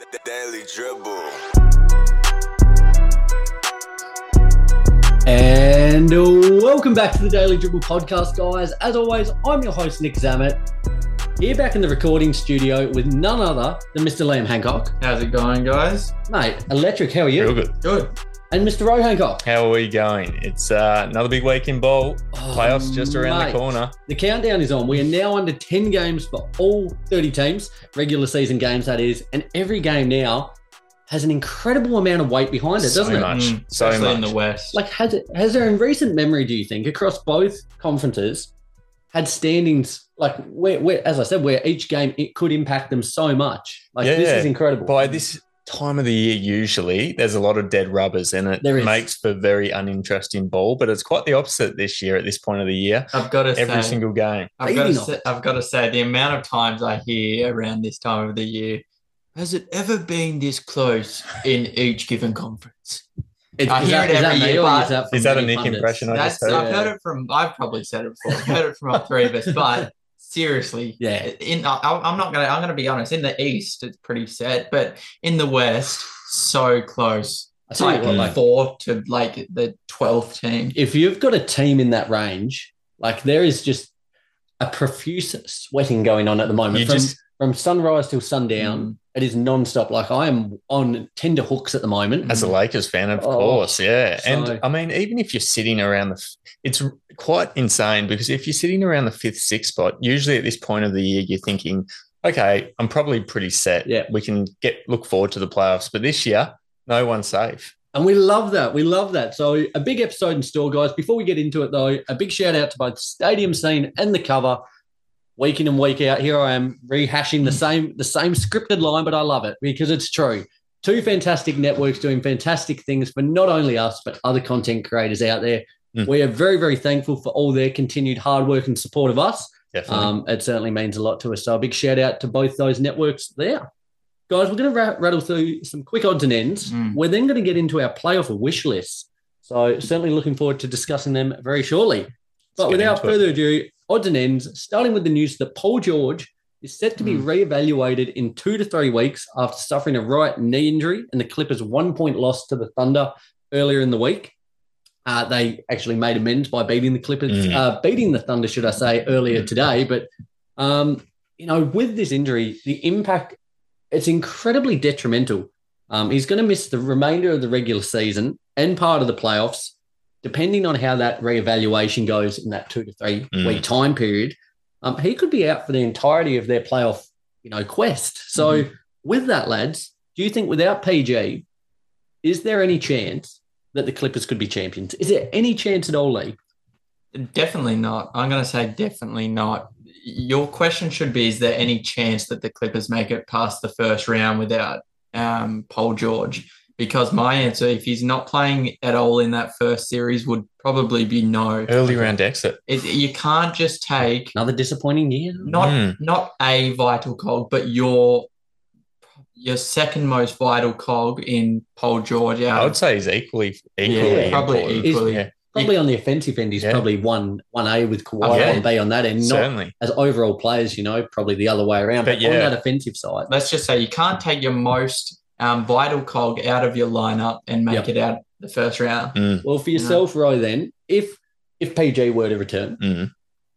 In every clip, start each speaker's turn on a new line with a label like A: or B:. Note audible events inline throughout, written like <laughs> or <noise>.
A: The Daily Dribble.
B: And welcome back to the Daily Dribble podcast, guys. As always, I'm your host, Nick Zammit, here back in the recording studio with none other than Mr. Liam Hancock.
C: How's it going, guys?
B: Mate, electric, how are you?
D: Real good.
C: Good.
B: And Mr. Ro
D: How are we going? It's uh, another big week in bowl.
B: Oh,
D: Playoffs just around
B: mate.
D: the corner.
B: The countdown is on. We are now under 10 games for all 30 teams, regular season games, that is. And every game now has an incredible amount of weight behind it,
D: So
B: doesn't it?
D: much.
C: Mm,
D: so
C: especially in
D: much.
C: the West.
B: Like, has, it, has there in recent memory, do you think, across both conferences, had standings like where, where, as I said, where each game it could impact them so much? Like,
D: Yeah,
B: this
D: yeah.
B: is incredible.
D: By this time of the year, usually there's a lot of dead rubbers, and it
B: There is.
D: makes for very uninteresting ball. But it's quite the opposite this year at this point of the year.
C: I've got to
D: Every
C: say,
D: single game.
C: I've got to say. I've got to say, the amount of times I hear around this time of the year, has it ever been this close in each given conference?
B: It-
C: I
B: is
C: hear
B: that-
C: it
B: is
C: every year,
B: is that,
D: that a
B: many
D: Nick
B: pundits?
D: impression I
C: That's
D: just heard?
C: I've heard it from. I've probably said it before. I've heard it from all three of us, but seriously,
B: Yeah.
C: In I, I'm not gonna. I'm gonna be honest. In the East, it's pretty set, but in the West, so close.
B: I
C: It's
B: tell you
C: like,
B: what, like
C: four to like the twelfth team.
B: if you've got a team in that range, like there is just a profuse sweating going on at the moment.
D: You
B: from,
D: just
B: from sunrise till sundown,
C: Mm.
B: it is non-stop. Like I am on tender hooks at the moment.
D: as a Lakers fan, of
B: Oh,
D: course, yeah.
B: so-
D: And I mean, even if you're sitting around the, it's r- quite insane because if you're sitting around the fifth, sixth spot, usually at this point of the year, you're thinking, okay, I'm probably pretty set.
B: Yeah.
D: we can get look forward to the playoffs. But this year, no one's safe.
B: And we love that. We love that. So a big episode in store, guys. Before we get into it, though, a big shout out to both Stadium Scene and the cover. Week in and week out, here I am rehashing the same the same scripted line, but I love it because it's true. Two fantastic networks doing fantastic things for not only us but other content creators out there.
D: Mm.
B: We are very very thankful for all their continued hard work and support of us. Um, it certainly means a lot to us. So a big shout out to both those networks there. Guys, we're going to ra- rattle through some quick odds and ends.
C: Mm.
B: We're then going to get into our playoff wish lists. So certainly looking forward to discussing them very shortly. But without further ado, odds and ends, starting with the news that Paul George is set to be
C: Mm.
B: reevaluated in two to three weeks after suffering a right knee injury and the Clippers' one point loss to the Thunder earlier in the week. Uh, they actually made amends by beating the Clippers,
D: Mm.
B: uh, beating the Thunder, should I say, earlier today. But um, you know, with this injury, the impact it's incredibly detrimental. Um, he's going to miss the remainder of the regular season and part of the playoffs, depending on how that reevaluation goes in that two to three
D: Mm.
B: week time period. Um, he could be out for the entirety of their playoff, you know, quest. So, with that, lads, do you think without PG, is there any chance that the Clippers could be champions? Is there any chance at all, Lee?
C: Definitely not. I'm going to say definitely not. Your question should be: Is there any chance that the Clippers make it past the first round without um, Paul George? Because my answer, if he's not playing at all in that first series, would probably be no.
D: Early round exit.
C: It, you can't just take
B: Another disappointing year.
C: not
D: Mm.
C: not a vital cog, but your your second most vital cog in Paul George out.
D: I would say he's equally equally
B: Yeah,
C: probably
D: important.
C: equally.
D: Yeah,
B: Probably on the offensive end, he's
D: Yeah.
B: probably one one A with Kawhi
C: Yeah.
B: and B on that end. Not
D: certainly.
B: as overall players, you know, probably the other way around. But,
D: But
B: on
D: yeah.
B: that offensive side,
C: let's just say you can't take your most um, vital cog out of your lineup and make
B: Yep.
C: it out the first round.
D: Mm,
B: well, for yourself, Roy, then if if PG were to return,
D: mm.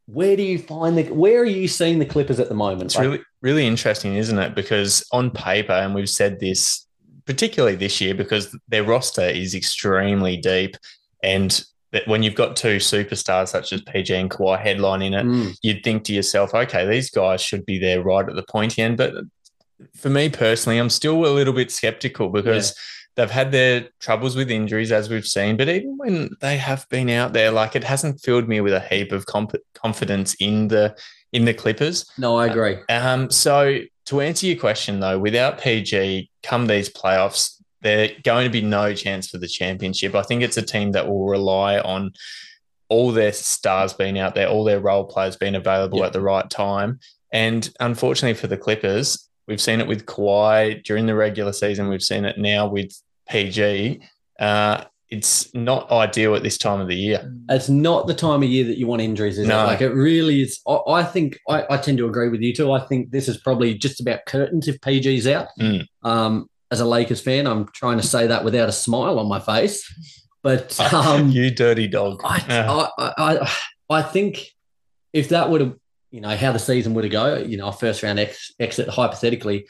B: Where do you find the where are you seeing the Clippers at the moment?
D: It's
B: Like,
D: really really interesting, isn't it? Because on paper, and we've said this particularly this year, because their roster is extremely deep, and that when you've got two superstars such as PG and Kawhi headlining it,
B: mm,
D: you'd think to yourself, okay, these guys should be there right at the pointy end. But for me personally, I'm still a little bit skeptical because they've had their troubles with injuries, as we've seen. But even when they have been out there, like it hasn't filled me with a heap of comp- confidence in the in the Clippers.
B: no, I agree.
D: Um, so to answer your question though, without PG, come these playoffs, they're going to be no chance for the championship. I think it's a team that will rely on all their stars being out there, all their role players being available
B: Yeah.
D: at the right time. And unfortunately for the Clippers, we've seen it with Kawhi during the regular season. We've seen it now with PG. Uh, it's not ideal at this time of the year.
B: It's not the time of year that you want injuries, is
D: No.
B: it? Like it really is. I, I think I, I tend to agree with you too. I think this is probably just about curtains if PG's out.
D: Mm.
B: Um, as a Lakers fan, I'm trying to say that without a smile on my face, but <laughs> um,
D: you dirty dog.
B: I,
D: Yeah.
B: I, I, I think if that would have, you know, how the season would have go, you know, first round ex, exit hypothetically,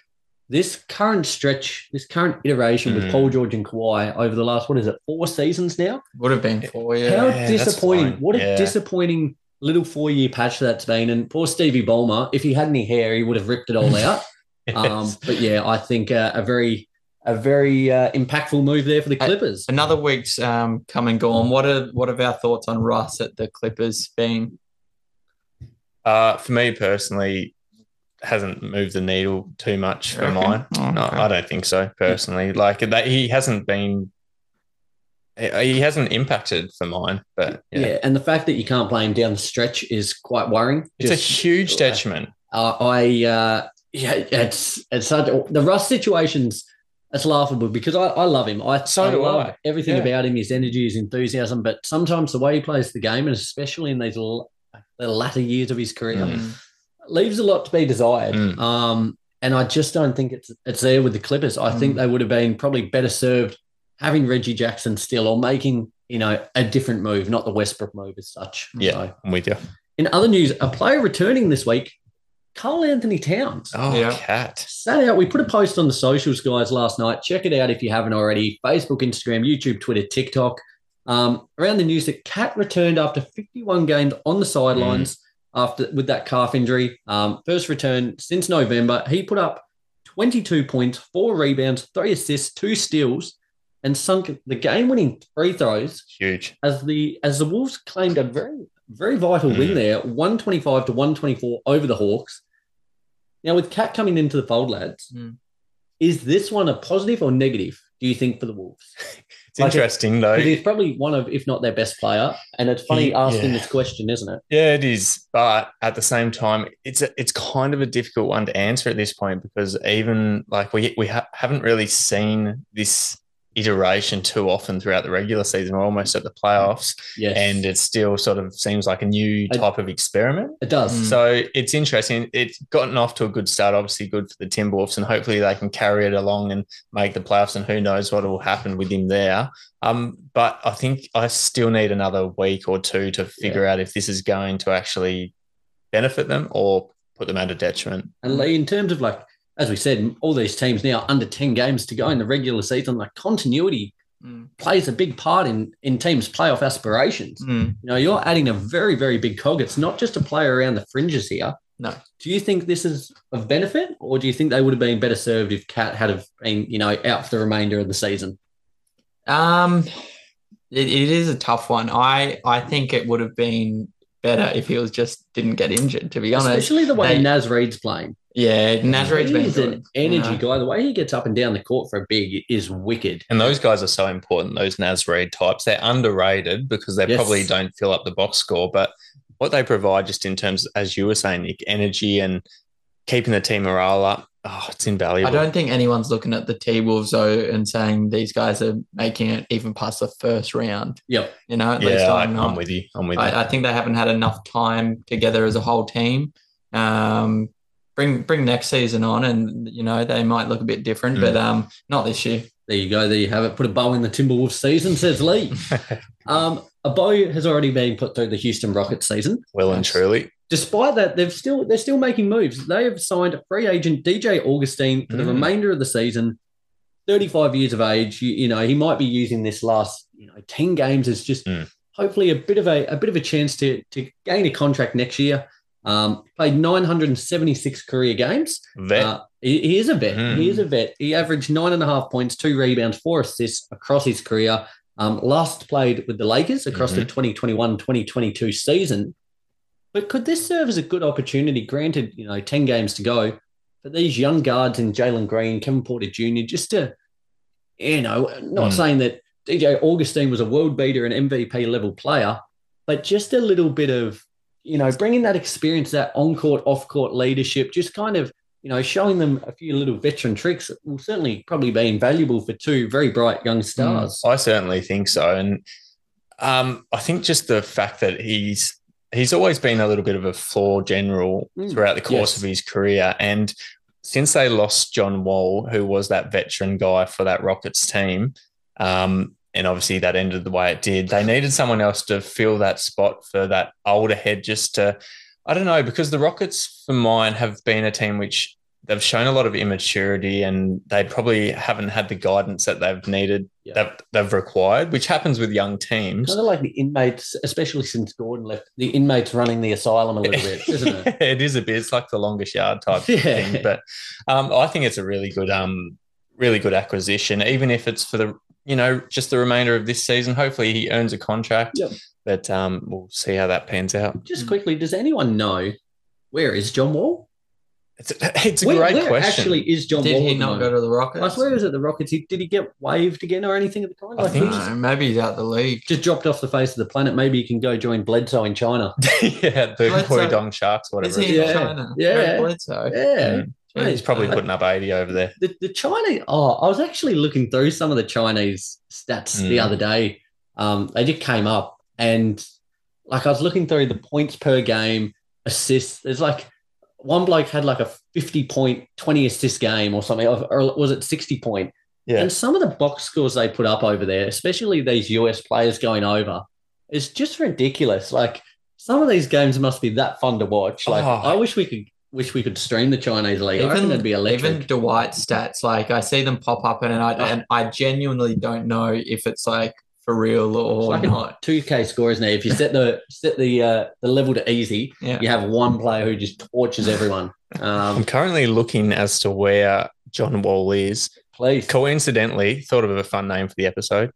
B: this current stretch, this current iteration with
D: Mm.
B: Paul George and Kawhi over the last what is it, four seasons now?
C: Would have been four years.
B: How
D: Yeah,
B: disappointing!
D: fine.
B: What a disappointing little four year patch that's been. And poor Stevie Ballmer, if he had any hair, he would have ripped it all <laughs> out. Um, but yeah, I think uh, a very a very uh, impactful move there for the Clippers.
C: Another week's um, come and gone. What are what have our thoughts on Russ at the Clippers been?
D: Uh, for me personally, hasn't moved the needle too much for
C: Reckon?
D: mine.
C: Oh,
D: No,
C: okay.
D: I don't think so personally. Like that, he hasn't been. He he hasn't impacted for mine, but
B: yeah.
D: yeah,
B: and the fact that you can't play him down the stretch is quite worrying.
D: it's a
B: Just-
D: huge detriment.
B: Uh, I uh, yeah, it's it's such, the Russ situations. It's laughable because I, I love him. I
D: So
B: I
D: do
B: love
D: I.
B: everything
D: Yeah.
B: about him, his energy, his enthusiasm. But sometimes the way he plays the game, and especially in these l- the latter years of his career,
D: Mm.
B: Leaves a lot to be desired.
D: Mm.
B: Um, and I just don't think it's it's there with the Clippers. I think
C: Mm.
B: they would have been probably better served having Reggie Jackson still or making you know a different move, not the Westbrook move as such.
D: Yeah.
B: So,
D: I'm with you.
B: in other news, a player returning this week, Karl-Anthony Towns.
D: Oh,
C: Yeah.
D: KAT.
B: Sat out. We put a post on the socials, guys, last night. Check it out if you haven't already. Facebook, Instagram, YouTube, Twitter, TikTok. Um, around the news that KAT returned after 51 games on the sidelines after with that calf injury. Um, first return since November. He put up 22 points, four rebounds, three assists, two steals, and sunk the game-winning free throws
D: Huge.
B: as the as the Wolves claimed a very very vital win
D: Mm.
B: there, 125 to 124 over the Hawks. Now with KAT coming into the fold, lads,
C: Mm.
B: is this one a positive or negative? Do you think for the Wolves? <laughs>
D: It's
B: Like it-
D: interesting though.
B: Because he's probably one of, if not their best player, and it's funny
D: He-
B: asking
D: yeah.
B: this question, isn't it?
D: Yeah, it is. But at the same time, it's a, it's kind of a difficult one to answer at this point because even like we we ha- haven't really seen this iteration too often throughout the regular season. We're almost at the playoffs,
B: Yes,
D: and it still sort of seems like a new
B: I-
D: type of experiment.
B: it does.
C: Mm.
D: So it's interesting. It's gotten off to a good start. Obviously, good for the Timberwolves, and hopefully they can carry it along and make the playoffs. And who knows what will happen with him there. Um, but I think I still need another week or two to figure out if this is going to actually benefit them or put them at a detriment.
B: And Lee, in terms of like, as we said, all these teams now under 10 games to go in the regular season, like continuity
C: Mm.
B: plays a big part in in teams' playoff aspirations.
C: Mm.
B: You know, you're adding a very, very big cog. It's not just a player around the fringes here.
C: No.
B: Do you think this is of benefit, or do you think they would have been better served if KAT had have been, you know, out for the remainder of the season?
C: Um, it, it is a tough one. I I think it would have been better if he was just didn't get injured. To be honest,
B: Especially the way
C: they-
B: Naz Reid's playing.
C: yeah, Naz Reid's been
B: He's an energy
C: you
B: guy. The way he gets up and down the court for a big is wicked.
D: And those guys are so important. Those Naz Reid types, they're underrated because they
B: Yes.
D: probably don't fill up the box score, but what they provide, just in terms, as you were saying, Nick, energy and keeping the team morale up, oh, it's invaluable.
C: I don't think anyone's looking at the T Wolves though and saying these guys are making it even past the first round.
B: Yep.
C: You know, at
D: yeah, I,
C: I'm not.
D: I'm with you. I'm with you.
C: I, I think they haven't had enough time together as a whole team. Um, bring bring next season on, and you know they might look a bit different,
D: Mm.
C: but um, not this year.
B: There you go. There you have it. Put a bow in the Timberwolves season, says Lee. <laughs> Um, a bow has already been put through the Houston Rockets season.
D: well and truly.
B: Despite that, they've still they're still making moves. They have signed free agent DJ Augustine for the
D: Mm.
B: remainder of the season. Thirty-five years of age. You, you know he might be using this last you know ten games as just
D: Mm.
B: hopefully a bit of a a bit of a chance to to gain a contract next year. Um, played 976 career games.
D: Vet.
B: Uh, he, he is a vet.
D: Mm.
B: He is a vet. He averaged nine and a half points, two rebounds, four assists across his career. Um, last played with the Lakers across the 2021 2022 season. But could this serve as a good opportunity? Granted, you know, 10 games to go for these young guards in Jalen Green, Kevin Porter Jr., just to, you know, not
D: Mm.
B: saying that DJ Augustine was a world beater and MVP level player, but just a little bit of, you know, bringing that experience, that on court, off court leadership, just kind of, you know, showing them a few little veteran tricks will certainly probably be invaluable for two very bright young stars.
D: I certainly think so, and um, I think just the fact that he's he's always been a little bit of a floor general
B: Mm,
D: throughout the course
B: yes.
D: of his career, and since they lost John Wall, who was that veteran guy for that Rockets team, um, and obviously that ended the way it did, they needed someone else to fill that spot for that older head, just to. I don't know because the Rockets, for mine, have been a team which they've shown a lot of immaturity and they probably haven't had the guidance that they've needed
B: Yeah.
D: that they've required, which happens with young teams.
B: Kind of like the inmates, especially since Gordon left, the inmates running the asylum a little bit, isn't it? <laughs>
D: It is a bit. It's like the longest yard type
B: Yeah.
D: thing. But um, I think it's a really good, um, really good acquisition, even if it's for the you know just the remainder of this season. Hopefully, he earns a contract.
B: Yep.
D: But um, we'll see how that pans out.
B: Just quickly, does anyone know where is John Wall?
D: It's a, <laughs> it's a
B: where,
D: great
B: where
D: question.
B: actually is John
C: Did
B: Wall?
C: he not go to the Rockets?
B: I swear he was at the Rockets. He, did he get waived again or anything at the time?
D: I
B: Like,
D: think
C: No,
B: just,
C: maybe he's out the league.
B: just dropped off the face of the planet. Maybe he can go join Bledsoe in China. <laughs>
D: yeah, the
C: Let's,
D: Koi
C: uh,
D: Dong Sharks,
C: Is
D: whatever.
C: he in.
B: Yeah.
C: China?
B: Yeah.
C: Bledsoe.
B: Yeah.
D: Mm. He's probably putting up eighty over there.
B: The, the Chinese, oh, I was actually looking through some of the Chinese stats the
D: Mm.
B: other day. Um, they just came up and like I was looking through the points per game, assists. There's like one bloke had like a 50 point, 20 assist game or something, or was it 60 point?
D: Yeah.
B: And some of the box scores they put up over there, especially these US players going over, is just ridiculous. Like some of these games must be that fun to watch. Like
D: Oh.
B: I wish we could wish we could stream the Chinese league. I
C: Even,
B: it'd be electric.
C: even Dwight stats, like I see them pop up, and I oh. and I genuinely don't know if it's like for real
B: It's
C: or
B: like a
C: not.
B: 2K score, isn't it? If you set the set the uh, the level to easy,
C: Yeah.
B: you have one player who just torches everyone.
D: I'm
B: Um,
D: currently looking as to where John Wall is.
B: please.
D: Coincidentally, thought of a fun name for the episode.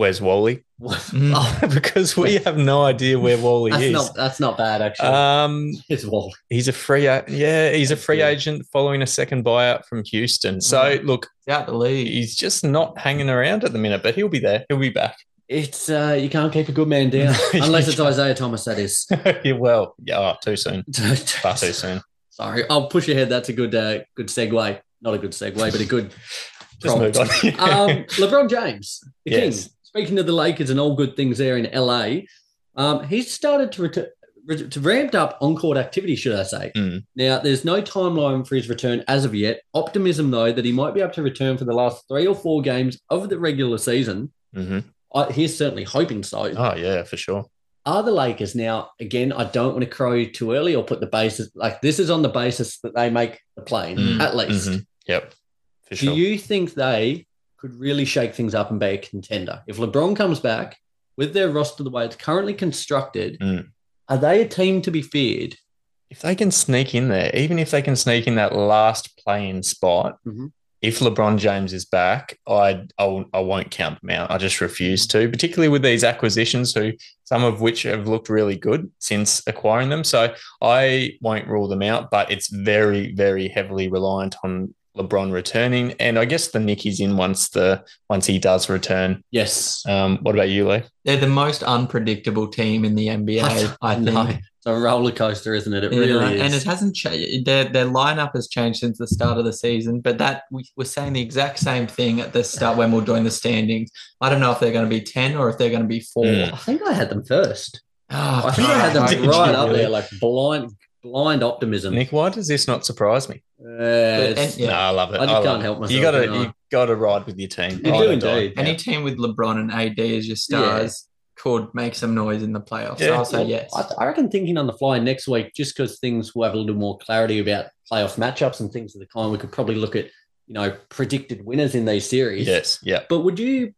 D: Where's Wally?
C: Mm. <laughs>
B: Oh,
D: because we have no idea where Wally
B: that's
D: is.
B: not that's not bad actually.
D: um, <laughs>
B: it's Wall.
D: he's a free, a- yeah, he's a free
B: good.
D: agent following a second buyout from Houston. So
C: Mhm.
D: look,
C: He's out the league.
D: he's just not hanging around at the minute, but he'll be there. He'll be back.
B: It's uh, you can't keep a good man down <laughs> unless it's. Isaiah Thomas. That is.
D: yeah, well, yeah, oh, too soon. Far too soon.
B: Sorry, I'll push ahead. That's a good uh, good segue. Not a good segue, but a good.
D: Just move on.
B: um, LeBron James, the
D: Yes.
B: king. Speaking of the Lakers and all good things there in LA, um, he's started to return. To ramped up on-court activity, should I say?
D: Mm.
B: Now, there's no timeline for his return as of yet. Optimism, though, that he might be able to return for the last three or four games of the regular season.
D: Mhm.
B: I, he's certainly hoping so.
D: Oh yeah, for sure.
B: Are the Lakers now? Again, I don't want to crow too early or put the basis like this is on the basis that they make the plane
D: Mm,
B: at least.
D: Mhm. Yep, for
B: Do you think they could really shake things up and be a contender if LeBron comes back with their roster the way it's currently constructed?
D: Mm.
B: Are they a team to be feared?
D: if they can sneak in there, even if they can sneak in that last playing spot,
B: Mhm.
D: if LeBron James is back, I I'll, I won't count them out. I just refuse to, particularly with these acquisitions, who some of which have looked really good since acquiring them. So I won't rule them out, but it's very very heavily reliant on LeBron returning, and I guess the Nick is in once the once he does return.
B: Yes.
D: Um, what about you, Lee?
C: They're the most unpredictable team in the NBA, <laughs> I think.
B: No, it's a roller coaster, isn't it? It
C: You
B: really is.
C: and it hasn't changed. Their their lineup has changed since the start of the season, but that we were saying the exact same thing at the start when we we're doing the standings. I don't know if they're going to be ten or if they're going to be four.
D: Mm.
B: I think I had them first.
C: Oh,
B: I think I had them <laughs>
D: Did
B: right up
D: really?
B: there, like blind, blind optimism.
D: Nick, why does this not surprise me?
B: Uh,
C: and- Yeah.
D: No, I love it.
B: I just
D: love
B: can't
D: it.
B: help myself,
D: You gotta
B: you
D: gotta ride with your team.
B: You
D: Ride
B: do
D: or die.
B: indeed.
C: Any team with LeBron and AD as your stars could make some noise in the playoffs. So
D: Yeah.
C: I'll say
B: Well,
C: yes.
B: I, I reckon thinking on the fly next week, just because things will have a little more clarity about playoff matchups and things of the kind, we could probably look at you know predicted winners in these series.
D: Yes, yeah.
B: But would you,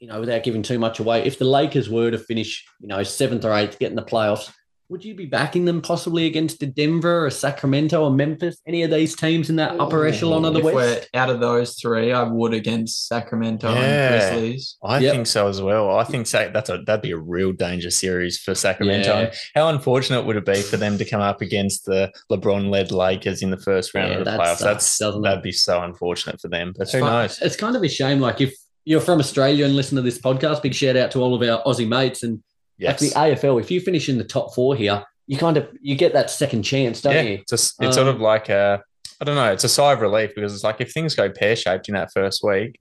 B: you know, without giving too much away, if the Lakers were to finish, you know, seventh or eighth, get in the playoffs, would you be backing them possibly against a Denver or Sacramento or Memphis? Any of these teams in that upper
D: Ooh,
B: echelon of the
C: if
B: West?
C: we're out of those three, I would against Sacramento
D: Yeah.
C: and Grizzlies.
D: I
B: Yep.
D: think so as well. I think Sac- that's a that'd be a real danger series for Sacramento.
B: Yeah.
D: How unfortunate would it be for them to come up against the LeBron-led Lakers in the first round
B: Yeah,
D: of the
B: that
D: playoffs?
B: sucks,
D: That's
B: doesn't it?
D: that'd be so unfortunate for them. But who
C: fun.
D: knows?
B: It's kind of a shame. Like if you're from Australia and listen to this podcast, big shout out to all of our Aussie mates and
D: Yes.
B: like the AFL. If you finish in the top four here, you kind of you get that second chance, don't
D: yeah,
B: you?
D: it's, just, it's sort
B: Um,
D: of like a I don't know. It's a sigh of relief because it's like if things go pear shaped in that first week,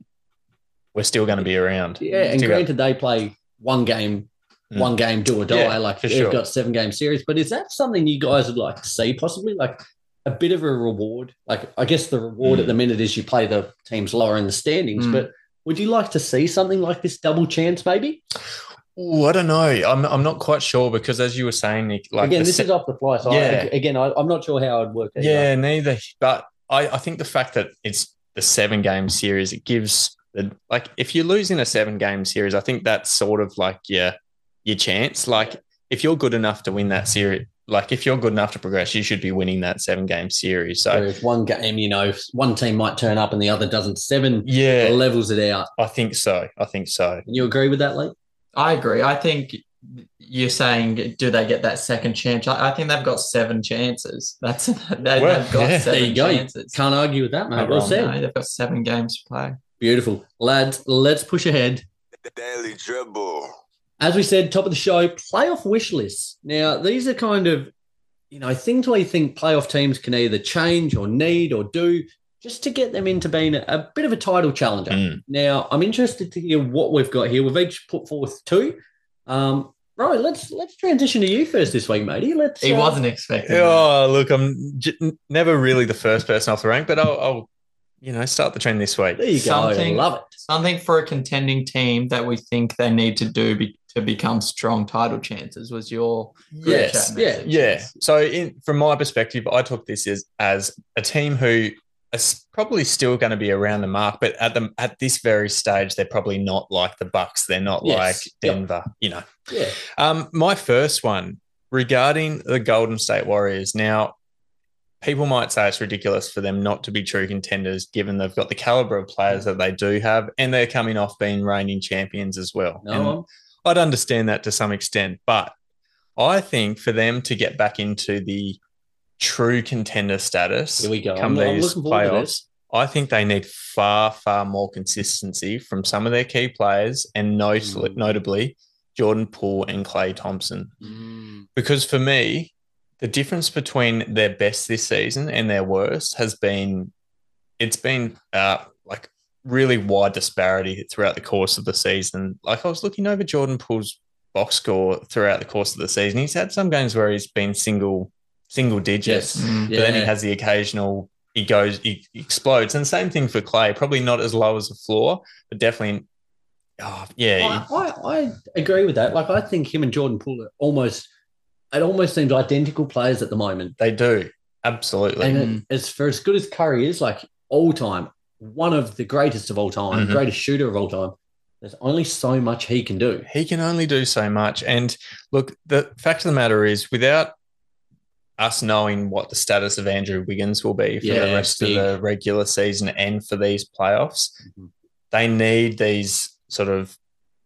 D: we're still going to be around.
B: Yeah, and granted, they play one game,
D: Mm.
B: one game, do or die.
D: Yeah,
B: like
D: for
B: they've
D: sure.
B: got seven game series. But is that something you guys would like to see? Possibly like a bit of a reward. Like I guess the reward
D: Mm.
B: at the minute is you play the teams lower in the standings.
C: Mm.
B: But would you like to see something like this double chance? Maybe
D: Ooh, I don't know. I'm I'm not quite sure because as you were saying, Nick, like
B: again, this
D: se-
B: is off the fly. So I,
D: Yeah.
B: again, I, I'm not sure how it'd work. either.
D: Yeah, neither. But I, I think the fact that it's the seven game series, it gives the like if you're losing a seven game series, I think that's sort of like your your chance. Like if you're good enough to win that series, like if you're good enough to progress, you should be winning that seven game series. So
B: Whereas one game, you know, one team might turn up and the other doesn't. Seven
D: yeah,
B: levels it out.
D: I think so. I think so.
B: Can you agree with that, Lee?
C: I agree. I think you're saying, do they get that second chance? I, I think they've got seven chances. That's <laughs> they,
D: Well,
C: have got
D: yeah.
B: There
C: seven
B: you go.
C: chances.
B: Can't argue with that, mate.
D: Not
B: Well
D: wrong,
B: said.
C: No, they've got seven games to play.
B: Beautiful. Lads, let's push ahead.
A: The Daily Dribble.
B: As we said, top of the show, playoff wish lists. Now, these are kind of, you know, things we think playoff teams can either change or need or do just to get them into being a, a bit of a title challenger.
D: Mm.
B: Now, I'm interested to hear what we've got here. We've each put forth two. Um, right, let's let's transition to you first this week, matey. Let's.
C: He
B: uh,
C: wasn't expecting. that.
D: Oh, look, I'm j- never really the first person off the rank, but I'll, I'll you know start the trend this week.
B: There you go.
C: Something-
B: Love it.
C: Something for a contending team that we think they need to do be, to become strong title chances was your
D: Yes,
C: chat
B: yeah,
C: message.
D: Yeah. So, in, from my perspective, I took this as as a team who is probably still going to be around the mark, but at the at this very stage, they're probably not like the Bucks. They're not
B: Yes.
D: like
B: Yep.
D: Denver. You know.
B: Yeah.
D: Um, my first one regarding the Golden State Warriors. Now, people might say it's ridiculous for them not to be true contenders, given they've got the caliber of players that they do have, and they're coming off being reigning champions as well. And
B: No,
D: I'd understand that to some extent, but I think for them to get back into the true contender status,
B: here we go.
D: come
B: I'm, I'm
D: these
B: to
D: playoffs,
B: this.
D: I think they need far, far more consistency from some of their key players, and not-
B: Mm.
D: notably Jordan Poole and Klay Thompson.
B: Mm.
D: Because for me, the difference between their best this season and their worst has been, it's been uh, like really wide disparity throughout the course of the season. Like I was looking over Jordan Poole's box score throughout the course of the season. He's had some games where he's been single, single digits.
B: Yes.
C: Mm.
D: But then he has the occasional, he goes, he explodes. And same thing for Klay, probably not as low as the floor, but definitely, oh, yeah.
B: I, I, I agree with that. Like I think him and Jordan Poole are almost it almost seems identical players at the moment.
D: they do. Absolutely.
B: And
C: Mm.
B: as for as good as Curry is, like all time, one of the greatest of all time,
D: Mhm.
B: greatest shooter of all time. There's only so much he can do.
D: he can only do so much. And look, the fact of the matter is, without us knowing what the status of Andrew Wiggins will be for
B: Yeah,
D: the rest
B: big.
D: of the regular season and for these playoffs,
B: Mhm.
D: they need these sort of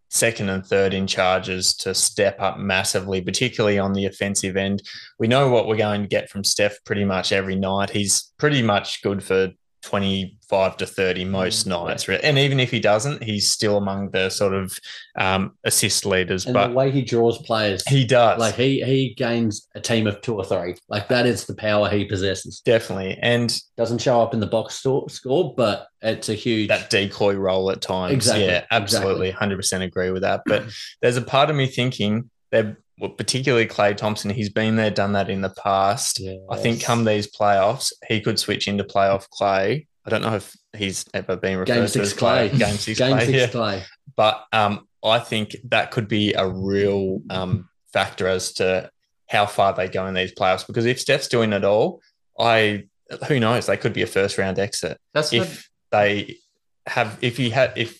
D: second and third in charges to step up massively, particularly on the offensive end. We know what we're going to get from Steph pretty much every night. He's pretty much good for 25 to 30 most
B: Mm,
D: nights. And even if he doesn't, he's still among the sort of um, assist leaders.
B: And
D: but
B: the way he draws players,
D: he does.
B: like he he gains a team of two or three. Like that is the power he possesses.
D: definitely. And
B: Doesn't show up in the box score, score but it's a huge.
D: that decoy role at times.
B: Exactly,
D: Yeah, absolutely. 100% agree with that. But there's a part of me thinking that, well, particularly Klay Thompson, he's been there, done that in the past. I think come these playoffs, he could switch into playoff Klay. I don't know if he's ever been referred
B: game
D: to
B: six
D: as
B: Klay,
D: Game six
B: game
D: Klay.
B: six
D: yeah.
B: Klay.
D: But um, I think that could be a real um, factor as to how far they go in these playoffs. Because if Steph's doing it all, I who knows? They could be a first round exit
C: That's what,
D: if they have. If he had, if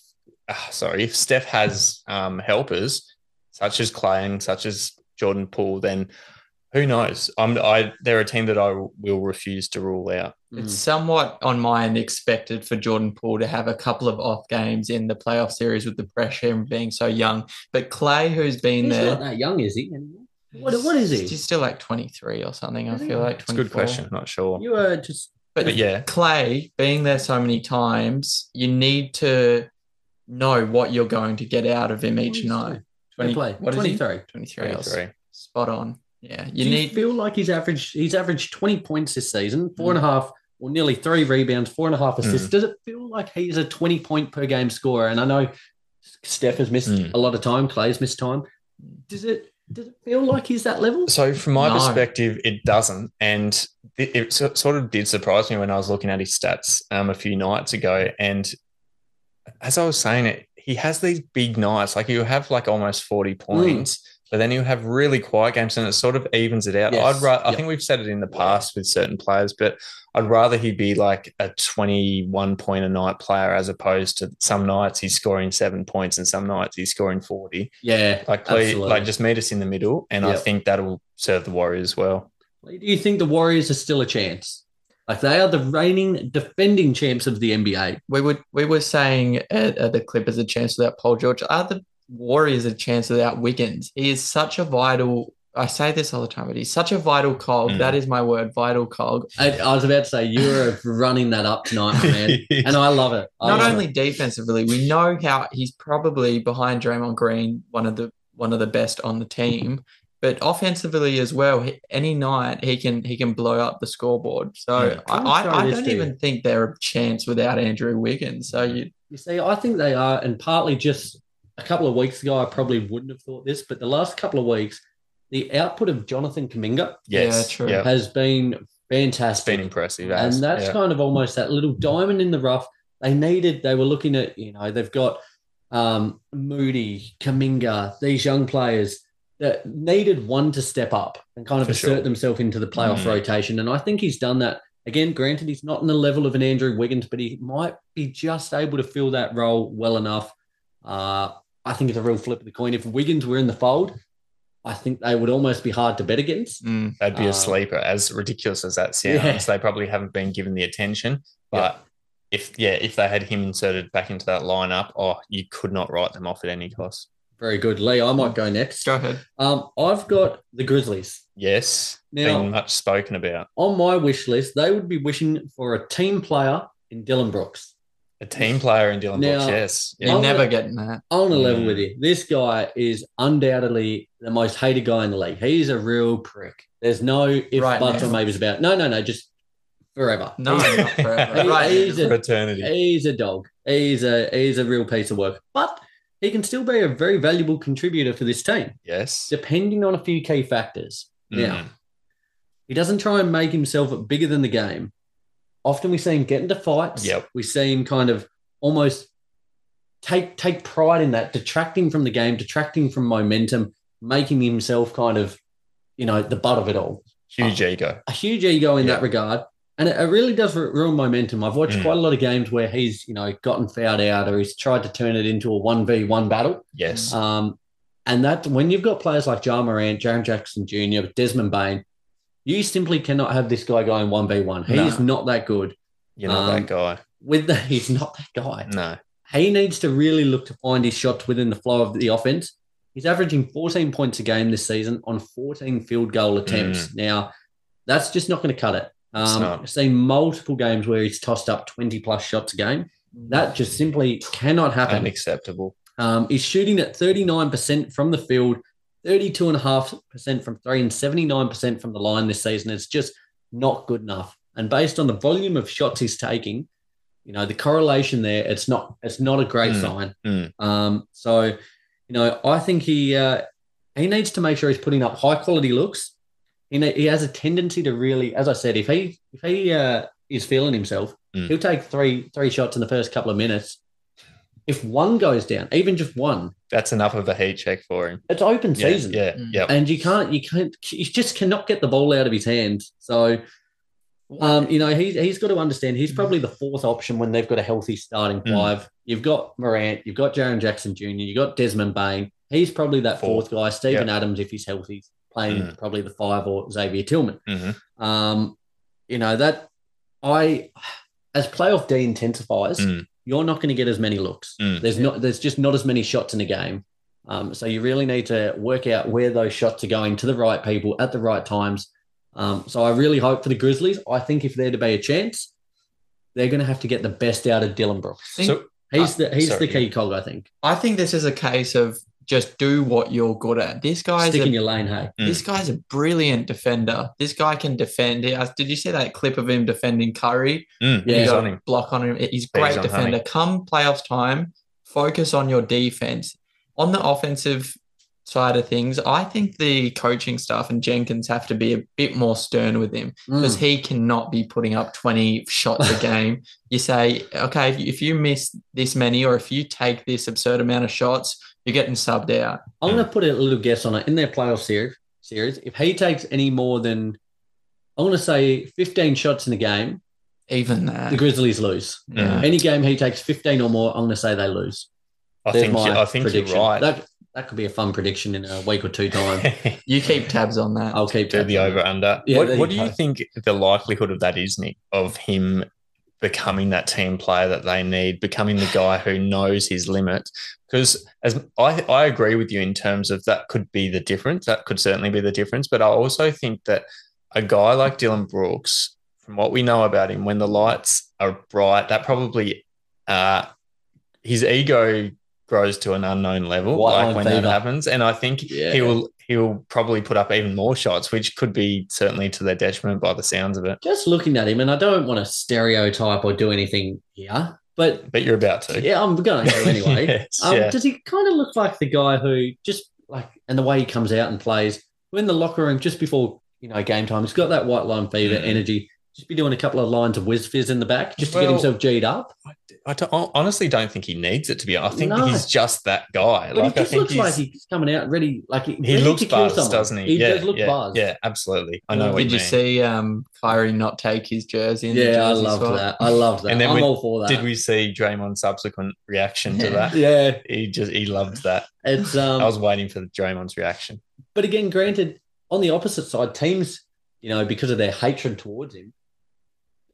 D: ah, sorry, if Steph has um, helpers such as Klay and such as Jordan Poole, then who knows? I'm I. They're a team that I will refuse to rule out.
C: it's somewhat on my end expected for Jordan Poole to have a couple of off games in the playoff series with the pressure and being so young. But Klay, who's been
B: He's
C: there,
B: not that young, is he? What, what is he?
C: He's still like 23 or something. I feel like 24.
D: It's a good question. Not sure,
B: You are just
C: But,
D: but yeah,
C: Klay, being there so many times, you need to know what you're going to get out of him each night. 20,
B: play.
C: what is he?
B: 23.
C: 23. I was
D: 23.
C: Spot on. Yeah. You
B: Do
C: need
B: you feel like he's averaged he's averaged 20 points this season, four and a half or nearly three rebounds, four and a half assists.
D: Mm.
B: Does it feel like he's a 20 point per game scorer? And I know Steph has missed
D: Mm.
B: a lot of time, Klay's missed time. Does it does it feel like he's that level?
D: So from my
C: No.
D: perspective, it doesn't, and it, it so- sort of did surprise me when I was looking at his stats um, a few nights ago. And as I was saying it, he has these big nights. Like you have like almost forty points, mm. but then you have really quiet games, and it sort of evens it out.
B: Yes.
D: I'd ra- I
B: Yep.
D: think we've said it in the past with certain players, but I'd rather he be like a twenty-one point a night player as opposed to some nights he's scoring seven points and some nights he's scoring forty.
B: Yeah.
D: Like, please,
B: absolutely.
D: like just meet us in the middle, and I think that'll serve the Warriors well.
B: Do you think the Warriors are still a chance? Like they are the reigning defending champs of the NBA.
C: We would we were saying uh, uh, the Clippers a chance without Paul George. Are the Warriors a chance without Wiggins? He is such a vital. I say this all the time, but he's such a vital cog.
D: Mm.
C: That is my word, vital cog.
B: I, I was about to say you are running that up tonight, man, <laughs> and I love it. I
C: Not
B: love
C: only
B: it.
C: defensively, we know how he's probably behind Draymond Green, one of the one of the best on the team, but offensively as well. he- Any night he can he can blow up the scoreboard. So
D: Yeah.
C: I,
B: I
C: I,
B: throw
C: I
B: this
C: don't
B: to you?
C: even think they're a chance without Andrew Wiggins. So you
B: You see, I think they are, and partly just a couple of weeks ago, I probably wouldn't have thought this, but the last couple of weeks, the output of Jonathan Kuminga
D: yes,
C: Yeah, true.
D: Yeah,
B: has been
D: it's
B: fantastic.
D: been impressive.
B: and that's
D: yeah.
B: kind of almost that little diamond in the rough. They needed, they were looking at, you know, they've got um, Moody, Kuminga, these young players that needed one to step up and kind of
D: For
B: assert
D: sure.
B: themselves into the playoff
D: Mm.
B: rotation. And I think he's done that. Again, granted, he's not in the level of an Andrew Wiggins, but he might be just able to fill that role well enough. Uh, I think it's a real flip of the coin. If Wiggins were in the fold, I think they would almost be hard to bet against.
C: mm,
D: That'd be
B: Uh,
D: a sleeper. As ridiculous as that sounds,
B: Yeah.
D: they probably haven't been given the attention. But if yeah, if they had him inserted back into that lineup, oh, you could not write them off at any cost.
B: Very good. Lee, I might go next.
C: go ahead.
B: Um, I've got the Grizzlies.
D: Yes,
B: Now-
D: been much spoken about.
B: On my wish list, they would be wishing for a team player in Dillon Brooks.
D: A team player in Dillon
B: Now-
D: Brooks. Yes,
C: You're never
B: gonna-
C: getting that.
B: On a level
D: Mm.
B: with you, this guy is undoubtedly the most hated guy in the league. He's a real prick. There's no if,
C: Right
B: buts,
C: now.
B: or maybes about. No, no, no, just forever.
C: No,
B: He's-
C: not forever.
B: He-
C: right.
B: he's a-
D: fraternity.
B: He's a dog. He's a he's a real piece of work. But he can still be a very valuable contributor for this team,
D: yes.
B: depending on a few key factors. Now,
D: Mm.
B: he doesn't try and make himself bigger than the game. Often we see him get into fights.
D: Yep.
B: We see him kind of almost take take pride in that, detracting from the game, detracting from momentum, making himself kind of, you know, the butt of it all.
D: huge ego.
B: A huge ego in
D: Yeah.
B: that regard. And it, it really does ruin momentum. I've watched
D: Mm.
B: quite a lot of games where he's, you know, gotten fouled out or he's tried to turn it into a 1v1 battle.
D: Yes,
B: Um, and that when you've got players like Ja Morant, Jaren Jackson Jr., Desmond Bane, you simply cannot have this guy going 1v1. He's
C: No.
B: not that good.
D: you're not
B: um,
D: that guy.
B: With the, <laughs> he's not that guy.
D: No.
B: He needs to really look to find his shots within the flow of the offense. He's averaging 14 points a game this season on 14 field goal attempts. Now, that's just not going to cut it.
D: Mm.
B: Um. I've seen multiple games where he's tossed up 20 plus shots a game. That just simply cannot happen.
D: Unacceptable.
B: Um, he's shooting at 39% from the field, 32.5% from three, and 79% from the line this season. It's just not good enough. And based on the volume of shots he's taking, you know, the correlation there, it's not it's not a great
D: Mm,
B: sign.
D: mm.
B: Um, so, you know, I think he uh, he needs to make sure he's putting up high quality looks. He, ne- he has a tendency to really, as I said, if he if he uh, is feeling himself,
D: Mm.
B: he'll take three three shots in the first couple of minutes. If one goes down, even just one,
D: That's enough of a heat check for him.
B: it's open
D: Yeah,
B: season.
D: yeah,
C: Mm.
D: yeah.
B: And you can't, you can't, you just cannot get the ball out of his hands. So, um, you know, he's he's got to understand he's probably the fourth option when they've got a healthy starting
D: Mm.
B: five. You've got Morant, you've got Jaren Jackson Jr., you've got Desmond Bane. He's probably that fourth,
D: Fourth.
B: guy. Stephen Adams, if he's healthy, playing
D: Mm.
B: probably the five or Xavier Tillman.
D: Mhm.
B: Um, you know that I, as playoff D intensifies,
D: Mm.
B: you're not going to get as many looks.
D: Mm.
B: There's not. There's just not as many shots in a game. Um, so you really need to work out where those shots are going to the right people at the right times. Um, so I really hope for the Grizzlies. I think if they're to be a chance, they're going to have to get the best out of Dillon Brooks.
D: So
B: He's the he's
D: sorry.
B: the key cog. I think.
C: I think this is a case of just do what you're good at. This guy's
B: Stick
C: a,
B: in your lane, hey.
D: Mm.
C: this guy's a brilliant defender. This guy can defend. Uh, Did you see that clip of him defending Curry?
D: Mm,
B: Yeah.
C: He
D: he's
C: got
D: on
C: a
D: him.
C: block on him. He's a great
D: he's
C: defender.
D: honey.
C: Come playoffs time, focus on your defense. On the offensive side of things, I think the coaching staff and Jenkins have to be a bit more stern with him because
B: Mm.
C: he cannot be putting up 20 shots a <laughs> game. You say, okay, if you miss this many or if you take this absurd amount of shots, you're getting subbed out.
B: I'm going to put a little guess on it in their playoff series. Series, if he takes any more than, I'm going to say 15 shots in a game,
C: Even that.
B: the Grizzlies lose.
C: Yeah.
B: Any game he takes 15 or more, I'm going to say they lose.
D: I
B: There's
D: think you- I think
B: prediction.
D: you're right.
B: That that could be a fun prediction in a week or two time. <laughs>
C: You keep tabs on that.
B: I'll keep
D: do
B: tabs
D: the
B: on
D: over
B: that.
D: under.
B: Yeah,
D: what what
B: you
D: do you think the likelihood of that is, Nick? Of him becoming that team player that they need, becoming the guy who knows his limit. Because as I I agree with you in terms of that could be the difference. That could certainly be the difference. But I also think that a guy like Dillon Brooks, from what we know about him, when the lights are bright, that probably uh his ego grows to an unknown level,
B: White
D: like when
B: fever.
D: that happens. And I think
B: Yeah.
D: he will he'll probably put up even more shots, which could be certainly to their detriment by the sounds of it.
B: Just looking at him, and I don't want to stereotype or do anything here, but
D: But you're about to.
B: yeah, I'm going to <laughs> anyway.
D: Yes,
B: Um,
D: yeah.
B: Does he kind of look like the guy who just like, and the way he comes out and plays in the locker room just before you know game time? He's got that white line fever
D: Mm.
B: energy. Just be doing a couple of lines of Wizz Fizz in the back just to get himself G'd up.
D: I don't- I honestly don't think he needs it to be. I think
B: No.
D: he's just that guy.
B: But
D: like
B: he
D: I
B: just
D: think
B: looks
D: he's,
B: like he's coming out ready, like he,
D: he
B: ready
D: looks
B: to kill
D: buzzed,
B: someone.
D: doesn't he?
B: He
D: yeah,
B: does look
D: yeah,
B: buzzed.
D: Yeah, absolutely. I know what
C: Did you
D: mean.
C: see um, Kyrie not take his jersey? In the
B: Yeah, I
C: jersey
B: loved
C: swap?
B: that. I loved that.
D: And then
B: I'm
D: we-
B: all for that.
D: Did we see Draymond's subsequent reaction to that?
B: Yeah,
D: He just he loved that.
B: it's um.
D: I was waiting for Draymond's reaction.
B: But again, granted, on the opposite side, teams, you know, because of their hatred towards him,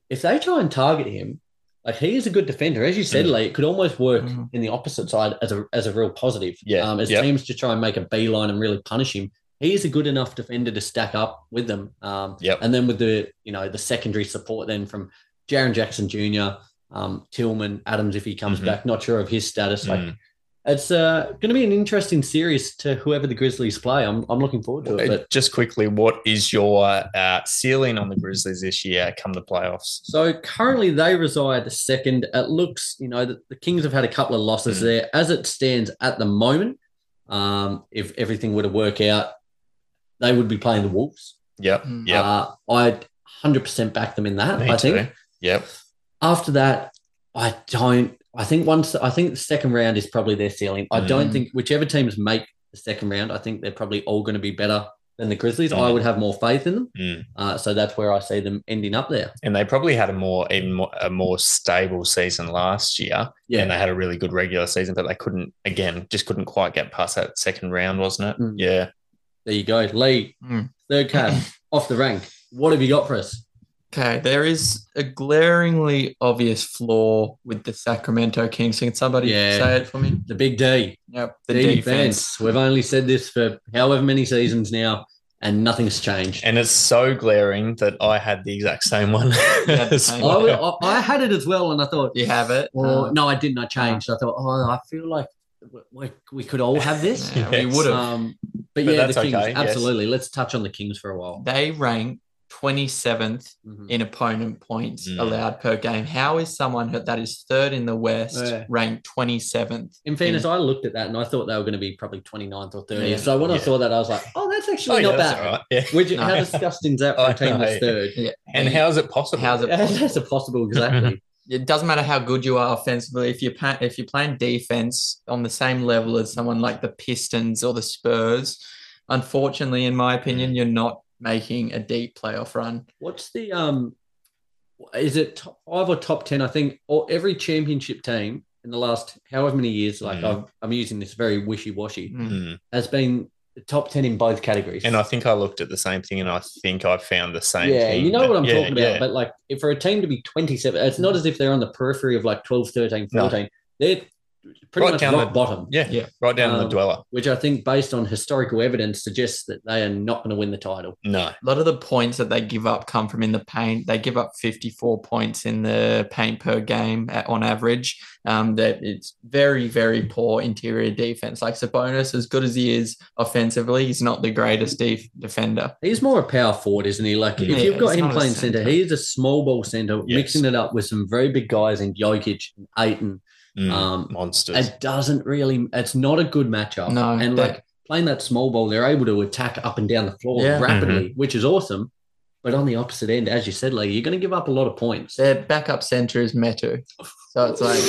B: if they try and target him, like he is a good defender, as you said,
D: Mm.
B: Lee, it could almost work
C: Mm.
B: in the opposite side as a as a real positive.
D: Yeah,
B: Um, as
D: yep.
B: teams to try and make a beeline and really punish him, he is a good enough defender to stack up with them. Um,
D: Yep.
B: and then with the you know the secondary support then from Jaren Jackson Jr., um, Tillman, Adams if he comes
D: Mhm.
B: back, not sure of his status. Like
D: Mm.
B: It's uh, going to be an interesting series to whoever the Grizzlies play. I'm I'm looking forward to it. But
D: Just quickly, what is your uh, ceiling on the Grizzlies this year come the playoffs?
B: So currently they reside second. It looks, you know, that the Kings have had a couple of losses
D: Mm.
B: there. As it stands at the moment, um, if everything were to work out, they would be playing the Wolves.
D: Yep,
C: Mm.
D: yep.
B: Uh, I'd 100% back them in that.
D: Me
B: I think.
D: Yep.
B: After that, I don't. I think once I think the second round is probably their ceiling. I don't
C: Mm.
B: think whichever teams make the second round, I think they're probably all going to be better than the Grizzlies. I
D: Mm.
B: would have more faith in them.
D: Mm.
B: Uh, so that's where I see them ending up there.
D: And they probably had a more even more a more stable season last year.
B: Yeah.
D: And they had a really good regular season, but they couldn't again, just couldn't quite get past that second round, wasn't it?
B: Mm.
D: Yeah.
B: There you go, Lee.
C: Mm.
B: Third cab <laughs> off the rank. What have you got for us?
C: Okay, there is a glaringly obvious flaw with the Sacramento Kings. Can somebody
B: Yeah.
C: say it for me?
B: The big D.
C: Yep, the
B: D
C: defense.
B: We've only said this for however many seasons now, and nothing's changed.
D: And it's so glaring that I had the exact same one.
C: had the <laughs>
D: as
C: same
B: I,
D: well.
B: I, I had it as well, and I thought,
C: You have it.
B: well,
C: Um,
B: no, I didn't. I changed. I thought, oh, I feel like we, we could all have this.
C: yeah, we would have.
B: Um, but,
D: But
B: yeah,
D: that's
B: the Kings.
D: okay, yes.
B: Absolutely. Let's touch on the Kings for a while.
C: they rank 27th
B: Mhm.
C: in opponent points
D: Mm.
C: allowed per game. How is someone that is third in the West
B: Yeah.
C: ranked 27th?
B: In fairness, I looked at that and I thought they were going to be probably 29th or 30th.
C: Yeah.
B: So when I saw that, I was like, oh, that's
D: Oh,
B: actually
D: yeah,
B: not
D: that's
B: bad.
D: all right. Yeah.
B: Which, <laughs>
C: No.
B: How disgusting is that for
D: I
B: a team that's third?
C: Yeah.
D: And how's it possible?
C: How's it <laughs>
B: Yeah, that's possible, exactly. <laughs>
C: it doesn't matter how good you are offensively if you're pa- if you're playing defense on the same level as someone like the Pistons or the Spurs. Unfortunately, in my opinion, you're not making a deep playoff run.
B: What's the um? Is it top five or top ten? I think or every championship team in the last however many years, like
D: Mm.
B: I've, I'm using this very wishy washy,
C: Mm.
D: Mm.
B: has been the top ten in both categories.
D: And I think I looked at the same thing and I think I found the same
B: yeah,
D: thing.
B: you know what I'm
D: Yeah,
B: talking about.
D: yeah.
B: But like, if for a team to be 27, it's not as if they're on the periphery of like 12, 13,
D: No.
B: 14. They're pretty
D: Right
B: much
D: down
B: rock
D: the-
B: bottom.
D: Yeah,
C: Yeah.
D: right down
B: Um,
D: the dweller.
B: Which I think, based on historical evidence, suggests that they are not going to win the title.
D: No,
C: A lot of the points that they give up come from in the paint. They give up 54 points in the paint per game at, on average. Um, that it's very, very poor interior defense. Like Sabonis, as good as he is offensively, he's not the greatest def- defender.
B: He's more a power forward, isn't he? Like,
C: Yeah,
B: if you've got him playing center,
C: centre.
B: he's a small ball center,
D: Yes.
B: mixing it up with some very big guys in Jokic and Ayton.
D: Mm,
B: Um,
D: monsters.
B: It doesn't really, it's not a good matchup.
C: No,
B: And
C: that-
B: like playing that small ball, they're able to attack up and down the floor
C: Yeah.
B: rapidly, which is awesome. But on the opposite end, as you said, like you're going to give up a lot of points.
C: Their backup center is Metu. So it's like,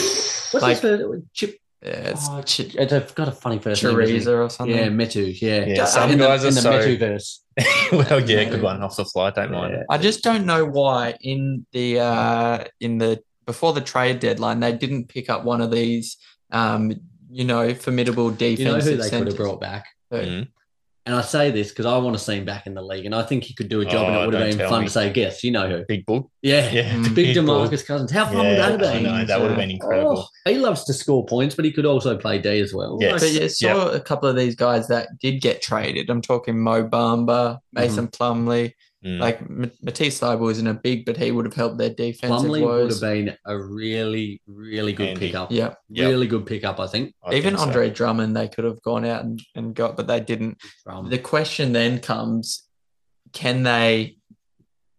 B: What's
C: like-
B: his first, Chip?
C: yeah, it's
B: Oh,
C: Ch-
B: It's a, got a funny first name. isn't
C: or something.
B: Yeah, Metu. Yeah.
D: Yeah, some
B: in
D: guys
B: the,
D: are
B: in the
D: so-
B: Metuverse. <laughs>
D: well, yeah, good one off the fly. Don't mind.
B: Yeah.
C: I just don't know why in the uh in the before the trade deadline they didn't pick up one of these um you know formidable defensive
B: You know who they could have brought back?
C: Who?
D: Mm.
B: And I say this because I want to see him back in the league, and I think he could do a job, and
D: Oh,
B: it would have been fun
D: me.
B: to say, "Guess, you know who?"
D: Big bull.
B: Yeah,
D: Yeah,
B: big <laughs>
D: bull.
B: Demarcus Cousins. How fun
D: Yeah,
B: would that have
D: I
B: been?
D: know, that would have been incredible.
B: Oh, he loves to score points, but he could also play D as well.
D: Yes.
C: But you saw a couple of these guys that did get traded. I'm talking Mo Bamba, Mason Plumlee.
D: Mm.
C: Like M- Matisse Thybulle isn't a big, but he would have helped their defense.
B: Plumlee would have been a really, really good
D: Handy.
B: pickup.
C: Yeah,
D: Yep.
B: Really good pickup, I think.
D: I
C: even
D: think so.
C: Andre Drummond, they could have gone out and, and got, but they didn't.
B: From
C: The question then comes can they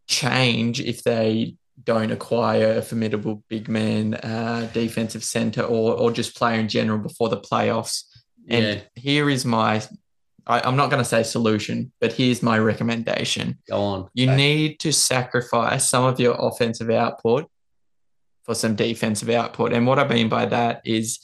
C: change if they don't acquire a formidable big man uh, defensive center or, or just player in general before the playoffs? And
B: Yeah.
C: here is my, I, I'm not going to say solution, but here's my recommendation.
B: go on.
C: You
D: Okay.
C: need to sacrifice some of your offensive output for some defensive output. And what I mean by that is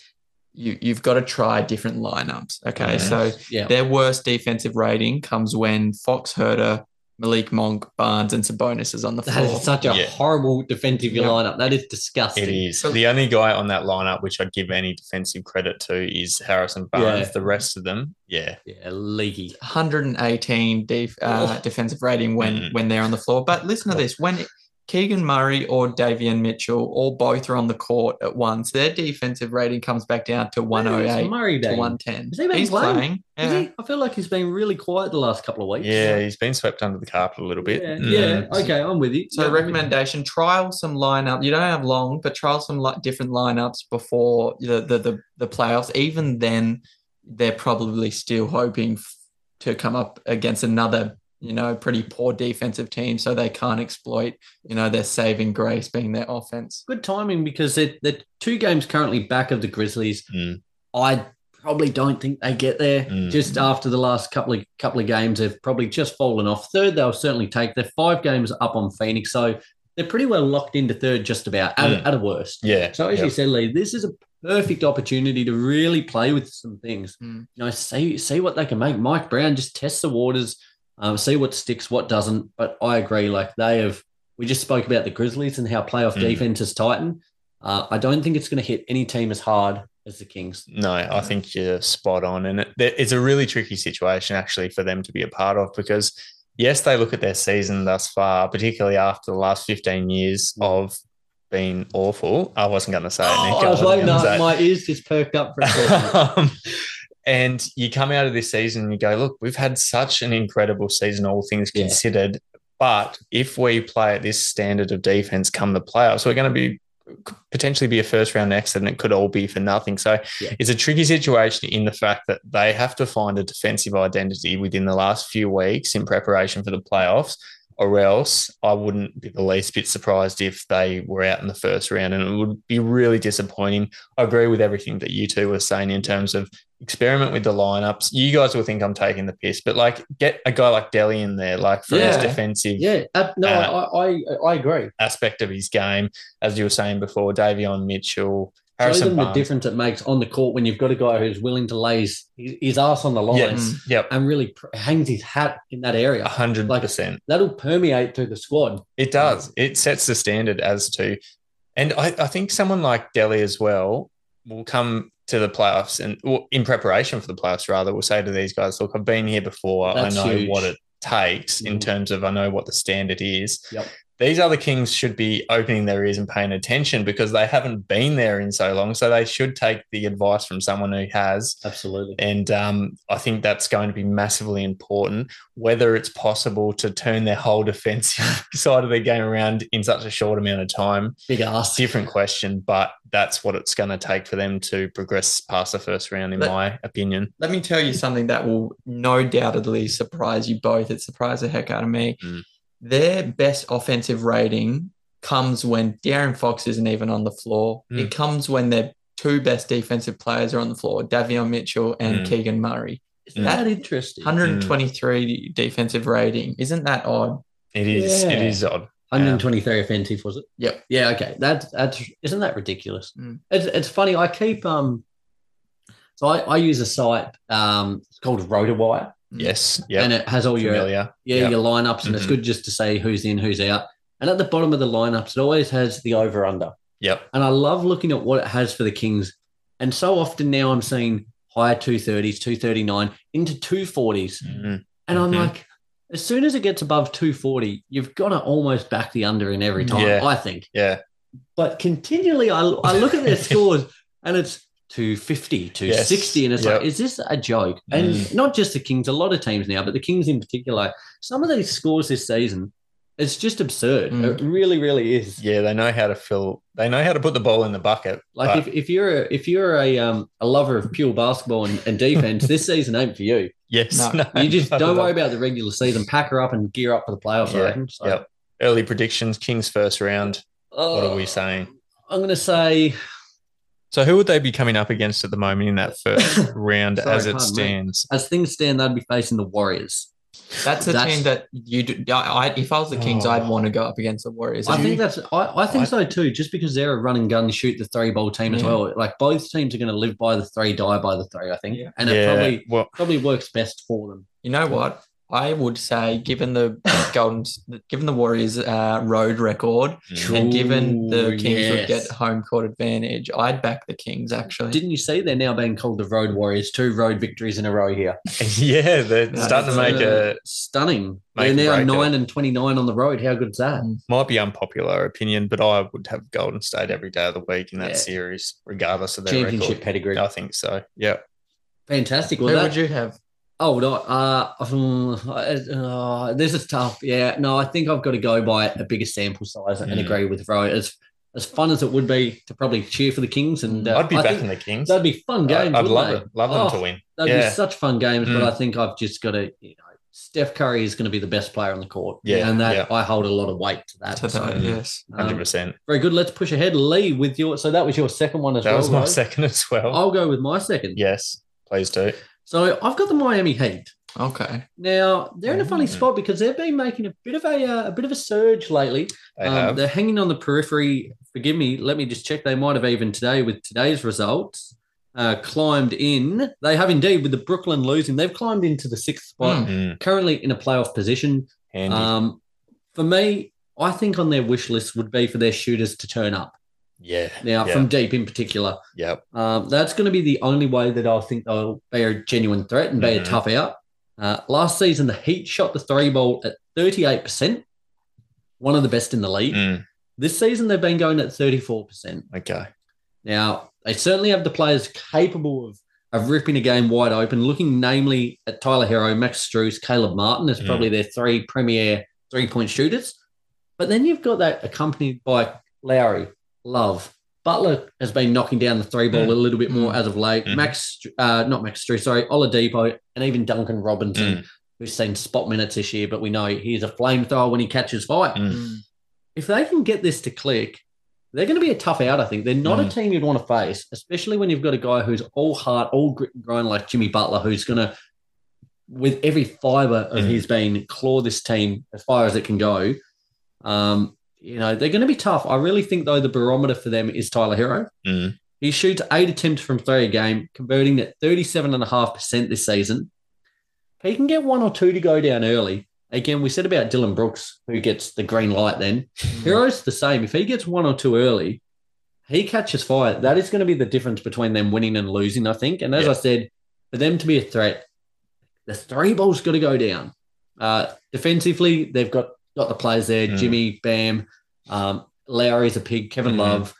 C: you, you've got to try different lineups. Okay.
D: Yes.
C: So
B: Yeah,
C: their worst defensive rating comes when Fox Huerter, Malik Monk, Barnes, and Sabonis is on the
B: that
C: floor.
B: is such a
D: Yeah.
B: horrible defensive
C: Yeah.
B: lineup. That is disgusting.
D: It is.
C: So-
D: the only guy on that lineup which I'd give any defensive credit to is Harrison Barnes.
B: Yeah.
D: The rest of them, yeah.
B: Yeah, leaky.
C: 118 def, uh, defensive rating when
D: Mm.
C: when they're on the floor. But listen to this: when Keegan Murray or Davion Mitchell or both are on the court at once, their defensive rating comes back down to 108
B: Murray
C: to 110.
B: Has he been
C: He's
B: playing?
C: playing.
B: Is
C: Yeah.
B: he? I feel like he's been really quiet the last couple of weeks.
D: Yeah, he's been swept under the carpet a little bit.
B: Yeah,
D: Mm.
B: yeah. Okay, I'm with you.
C: So
B: Yeah,
C: recommendation: trial some lineup. You don't have long, but trial some like different lineups before the the the, the playoffs. Even then, they're probably still hoping f- to come up against another, you know, pretty poor defensive team, so they can't exploit, you know, their saving grace being their offense.
B: good timing because they're, they're two games currently back of the Grizzlies.
D: Mm.
B: I probably don't think they get there.
D: Mm.
B: Just after the last couple of couple of games, they've probably just fallen off. Third, they'll certainly take. They're five games up on Phoenix, so they're pretty well locked into third, just about at,
D: Mm.
B: at a worst.
D: Yeah.
B: So as
D: yep.
B: you said, Lee, this is a perfect opportunity to really play with some things.
C: Mm.
B: You know, see see what they can make. Mike Brown just test the waters, um, see what sticks, what doesn't. But I agree, like they have. We just spoke about the Grizzlies and how playoff
D: Mm.
B: defense is tightened. Uh, I don't think it's going to hit any team as hard as the Kings.
D: No, I think you're spot on. And it, it's a really tricky situation actually for them to be a part of because, yes, they look at their season thus far, particularly after the last 15 years of being awful. I wasn't going to say it, Nick.
B: Oh, I was waiting.
D: gonna
B: no, my ears just perked up for a second. <laughs>
D: um, and you come out of this season and you go, look, we've had such an incredible season, all things
B: Yeah.
D: considered. But if we play at this standard of defense come the playoffs, we're going to be potentially be a first round exit and it could all be for nothing. So
B: Yeah.
D: it's a tricky situation in the fact that they have to find a defensive identity within the last few weeks in preparation for the playoffs. Or else I wouldn't be the least bit surprised if they were out in the first round and it would be really disappointing. I agree with everything that you two were saying in terms of experiment with the lineups. You guys will think I'm taking the piss, but like get a guy like Delly in there, like for his defensive
B: yeah, uh, no,
D: Uh,
B: I, I I agree.
D: aspect of his game, as you were saying before, Davion Mitchell,
B: Show
D: Harrison
B: them the difference it makes on the court when you've got a guy who's willing to lay his, his ass on the line
D: Yes, yep,
B: and really pr- hangs his hat in that area.
D: a hundred
B: Like-
D: percent.
B: That'll permeate through the squad.
D: It does. It sets the standard as to, and I, I think someone like Delly as well will come to the playoffs and well, in preparation for the playoffs, rather, will say to these guys, "Look, I've been here before.
B: That's
D: I know
B: huge.
D: what it takes in
B: Mhm.
D: terms of I know what the standard is."
B: Yep.
D: These other Kings should be opening their ears and paying attention because they haven't been there in so long. So they should take the advice from someone who has.
B: Absolutely.
D: And um, I think that's going to be massively important. Whether it's possible to turn their whole defensive <laughs> side of their game around in such a short amount of time,
B: Big ask.
D: different question. But that's what it's going to take for them to progress past the first round, in
C: Let-
D: my opinion.
C: Let me tell you something that will no doubtedly surprise you both. It surprised the heck out of me.
D: Mm.
C: Their best offensive rating comes when De'Aaron Fox isn't even on the floor.
D: Mm.
C: It comes when their two best defensive players are on the floor, Davion Mitchell and
D: Mm.
C: Keegan Murray.
B: Isn't that interesting?
C: 123 defensive rating. Isn't that odd?
D: It is. It
B: Yeah.
D: is odd.
B: 123 offensive, was it?
C: Yep.
B: Yeah, okay. That's that's isn't that ridiculous?
C: Mm.
B: It's it's funny. I keep um so I, I use a site um it's called RotorWire
D: Yes. Yeah.
B: and it has all your
D: Familiar.
B: yeah,
D: Yeah.
B: your lineups and it's
D: Mhm.
B: good just to say who's in, who's out. And at the bottom of the lineups, it always has the over under.
D: Yep.
B: And I love looking at what it has for the Kings. And so often now I'm seeing higher 230s, 239 into 240s.
D: Mm.
B: And I'm
D: Mhm.
B: like, as soon as it gets above 240, you've got to almost back the under in every time,
D: Yeah.
B: I think.
D: Yeah.
B: But continually, I, I look at their <laughs> scores and it's 250, 260. And it's
D: Yep.
B: like, is this a joke? And
D: Mm.
B: not just the Kings, a lot of teams now, but the Kings in particular, some of these scores this season, it's just absurd.
C: Mm.
B: It really, really is.
D: Yeah. They know how to fill. They know how to put the ball in the bucket.
B: Like
D: but
B: if, if you're a, if you're a um a lover of pure basketball and, and defense, this <laughs> season ain't for you.
D: yes,
C: No,
B: You just don't worry about the regular season. Pack her up and gear up for the playoffs.
D: Yeah,
B: reckon. So,
D: Yep. Early predictions. Kings first round. What are we
B: uh,
D: saying?
B: I'm going to say
D: So who would they be coming up against at the moment in that first <laughs> round
B: Sorry,
D: as it
B: pardon me.
D: stands?
B: as things stand, they'd be facing the Warriors.
C: That's a
B: That's-
C: team that you do. I, if I was the Kings,
D: Oh.
C: I'd want to go up against the Warriors.
B: I think
D: you-
B: that's. I, I think
D: I-
B: so too. Just because they're a run and gun, shoot the three ball team as well. Like both teams are going to live by the three, die by the three. I think,
C: Yeah.
B: and it
D: yeah.
B: probably
D: well,
B: probably works best for them.
C: You know what? I would say, given the <laughs> Golden, given the Warriors' uh, road record,
D: mm,
C: and given the
B: Ooh,
C: Kings would get home court advantage, I'd back the Kings. Actually,
B: Didn't you see they're now being called the Road Warriors? Two road victories in a row here. <laughs> <laughs>
D: yeah, they're
C: That's,
D: starting to make
B: Uh,
D: a
B: stunning.
D: make
B: they're
D: a
B: now
D: break of
B: nine and twenty nine on the road. How good's that?
D: might be unpopular opinion, but I would have Golden State every day of the week in that
B: Yeah.
D: series, regardless of their
B: Championship
D: record.
B: pedigree.
D: I think so. Yeah.
B: Fantastic.
C: who
B: that,
C: would you have?
B: Oh no, uh, um, uh, this is tough. Yeah, no, I think I've got to go by a bigger sample size and
D: Mm.
B: agree with Ro. As as fun as it would be to probably cheer for the Kings, and uh,
D: I'd be
B: I
D: backing the Kings.
B: That'd be fun games.
D: I'd love
B: they?
D: it. Love them
B: Oh,
D: to win.
B: That'd
D: Yeah.
B: be such fun games. But
D: Mm.
B: I think I've just got to, you know, Steph Curry is going to be the best player on the court.
D: Yeah,
B: and that
D: yeah.
B: I hold a lot of weight to that. So,
C: that, yes.
B: um,
D: Hundred percent.
B: very good. Let's push ahead, Lee, with your. So that was your second one as
D: That
B: well.
D: That was my
B: right?
D: second as well.
B: I'll go with my second.
D: Yes, please do.
B: So I've got the Miami Heat.
C: Okay.
B: Now they're in a funny
D: Mm.
B: spot because they've been making a bit of a uh, a bit of a surge lately.
D: They
B: Um,
D: have.
B: they're hanging on the periphery. Forgive me. Let me just check. They might have even today with today's results uh, climbed in. They have indeed with the Brooklyn losing. They've climbed into the sixth spot.
C: Mm.
D: Mm,
B: Currently in a playoff position.
D: handy.
B: Um, for me, I think on their wish list would be for their shooters to turn up.
D: Yeah.
B: Now
D: yeah.
B: from deep in particular.
D: Yep.
B: Um, that's going to be the only way that I think they'll be a genuine threat and be a
D: Mhm.
B: tough out. Uh, last season, the Heat shot the three ball at 38%, one of the best in the league.
D: Mm,
B: This season, they've been going at 34%.
D: okay.
B: Now, they certainly have the players capable of, of ripping a game wide open, looking namely at Tyler Herro, Max Strus, Caleb Martin as
D: Mm.
B: probably their three premier three point shooters. But then you've got that accompanied by Lowry, Love. Butler has been knocking down the three ball
D: Mm.
B: a little bit more
C: Mm.
B: as of late.
D: Mhm.
B: Max, uh, not Max Strus, sorry, Oladipo, and even Duncan Robinson,
D: Mm,
B: who's seen spot minutes this year, but we know he's a flamethrower when he catches fire
D: Mm.
C: Mm.
B: if they can get this to click, they're going to be a tough out. I think they're not a
D: Mm.
B: team you'd want to face, especially when you've got a guy who's all heart, all grit and grind like Jimmy Butler, who's going to, with every fiber of
D: Mm.
B: his being, claw this team as far as it can go. Um, you know, they're going to be tough. I really think though the barometer for them is Tyler Herro.
D: Mm.
B: He shoots eight attempts from three a game, converting at 37.5% this season. He can get one or two to go down early, again, we said about Dillon Brooks, who gets the green light then. Herro's the same. If he gets one or two early, he catches fire. That is going to be the difference between them winning and losing, I think. And as
D: Yeah.
B: I said, for them to be a threat, the three ball's got to go down. Uh, defensively, they've got got the players there.
D: Mm.
B: Jimmy, Bam, um, Lowry's a pig. Kevin
D: Mhm.
B: Love.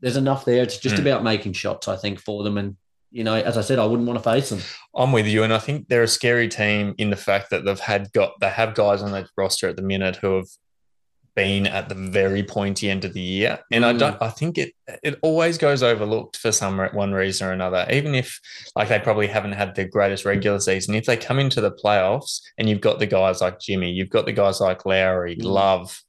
B: There's enough there. It's just
D: Mm.
B: about making shots, I think, for them. And you know, as I said, I wouldn't want to face them.
D: I'm with you, and I think they're a scary team in the fact that they've had got they have guys on the roster at the minute who have been at the very pointy end of the year, and I
B: Mm.
D: don't. I think it it always goes overlooked for some one reason or another. Even if like they probably haven't had the greatest regular season, if they come into the playoffs and you've got the guys like Jimmy, you've got the guys like Lowry,
B: Mm.
D: Love,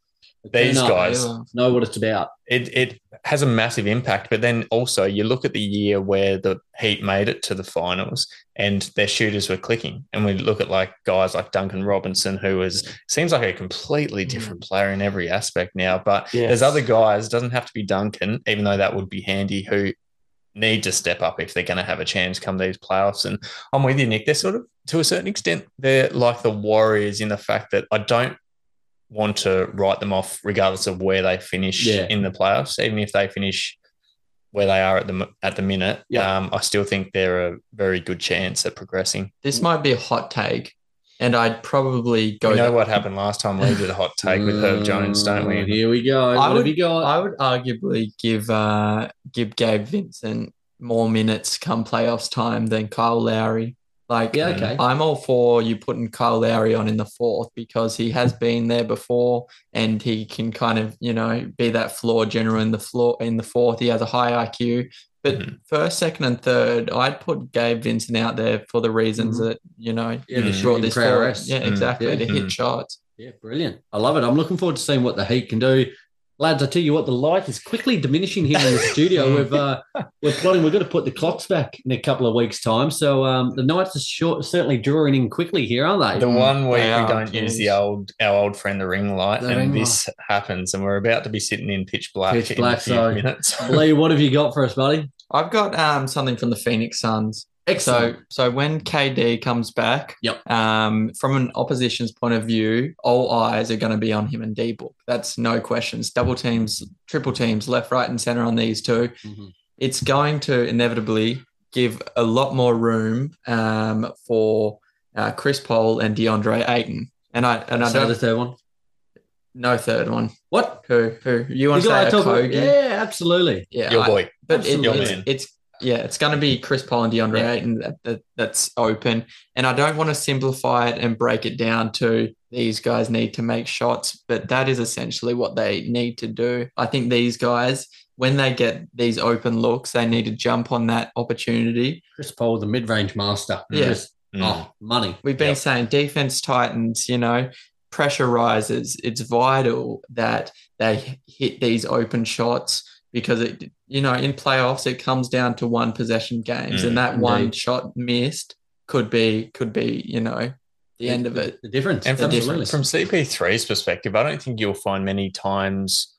D: these guys.
B: Know what it's about.
D: it it has a massive impact. But then also you look at the year where the Heat made it to the finals and their shooters were clicking, and we look at like guys like Duncan Robinson, who is seems like a completely mm. different player in every aspect now. But there's other guys. Doesn't have to be Duncan, even though that would be handy. Who need to step up if they're going to have a chance come these playoffs. And I'm with you, Nick. They're sort of to a certain extent they're like the Warriors in the fact that I don't want to write them off regardless of where they finish
B: Yeah.
D: in the playoffs, even if they finish where they are at the at the minute.
B: Yeah.
D: Um, I still think they're a very good chance at progressing.
C: This might be a hot take, and I'd probably go.
D: You know what happened last time we did a hot take with Herb Jones, don't we?
B: Here we go.
C: I
B: what have
C: would-
B: you got?
C: I would arguably give uh, give Gabe Vincent more minutes come playoffs time than Kyle Lowry. Like,
B: yeah, okay.
C: I'm all for you putting Kyle Lowry on in the fourth because he has been there before and he can kind of, you know, be that floor general in the floor in the fourth. He has a high IQ. But
D: Mhm.
C: first, second, and third, I'd put Gabe Vincent out there for the reasons
B: Mhm.
C: that, you know,
B: Yeah,
D: the
C: he
B: shooting
C: brought this forward. Yeah,
D: Mm.
C: exactly.
B: Yeah.
C: To hit shots.
B: Yeah, brilliant. I love it. I'm looking forward to seeing what the Heat can do. Lads, I tell you what, the light is quickly diminishing here in the studio. <laughs> We've uh, we're plotting. We're going to put the clocks back in a couple of weeks' time. So um, the nights are short, certainly drawing in quickly here, aren't they?
D: The one week
C: They
D: we don't use the old our old friend the ring light,
B: The
D: and
B: ring
D: this happens, and we're about to be sitting in pitch black
B: Pitch
D: in
B: black,
D: a few
B: so-
D: minutes.
B: Lee, what have you got for us, buddy?
C: I've got um, something from the Phoenix Suns.
B: Excellent.
C: So, so when KD comes back,
B: Yep.
C: um, from an opposition's point of view, all eyes are going to be on him and D Book. That's no questions. Double teams, triple teams, left, right, and center on these two.
B: Mhm.
C: It's going to inevitably give a lot more room um, for uh, Chris Paul and DeAndre Ayton. And I and I
B: So the
C: don't
B: third one.
C: no third one.
B: What?
C: Who who you want to say? a
B: talk about-
C: Kogi?
B: yeah, absolutely.
C: yeah.
D: Your
C: I-
D: boy.
C: but it,
B: Absolutely.
C: it's,
D: man.
C: it's yeah, it's going to be Chris Paul and DeAndre
B: Yeah.
C: Ayton that, that, that's open, and I don't want to simplify it and break it down to these guys need to make shots, but that is essentially what they need to do. I think these guys, when they get these open looks, they need to jump on that opportunity.
B: Chris Paul, the mid-range master.
C: Yeah.
B: Just,
D: Mm.
B: oh, money.
C: We've been
D: Yep.
C: saying defense tightens, you know, pressure rises. It's vital that they hit these open shots because it, you know, in playoffs it comes down to one possession games,
D: Mm,
C: and that one shot missed could be could be, you know, the end of it.
B: The difference.
D: And from,
B: absolutely.
D: from CP3's perspective, I don't think you'll find many times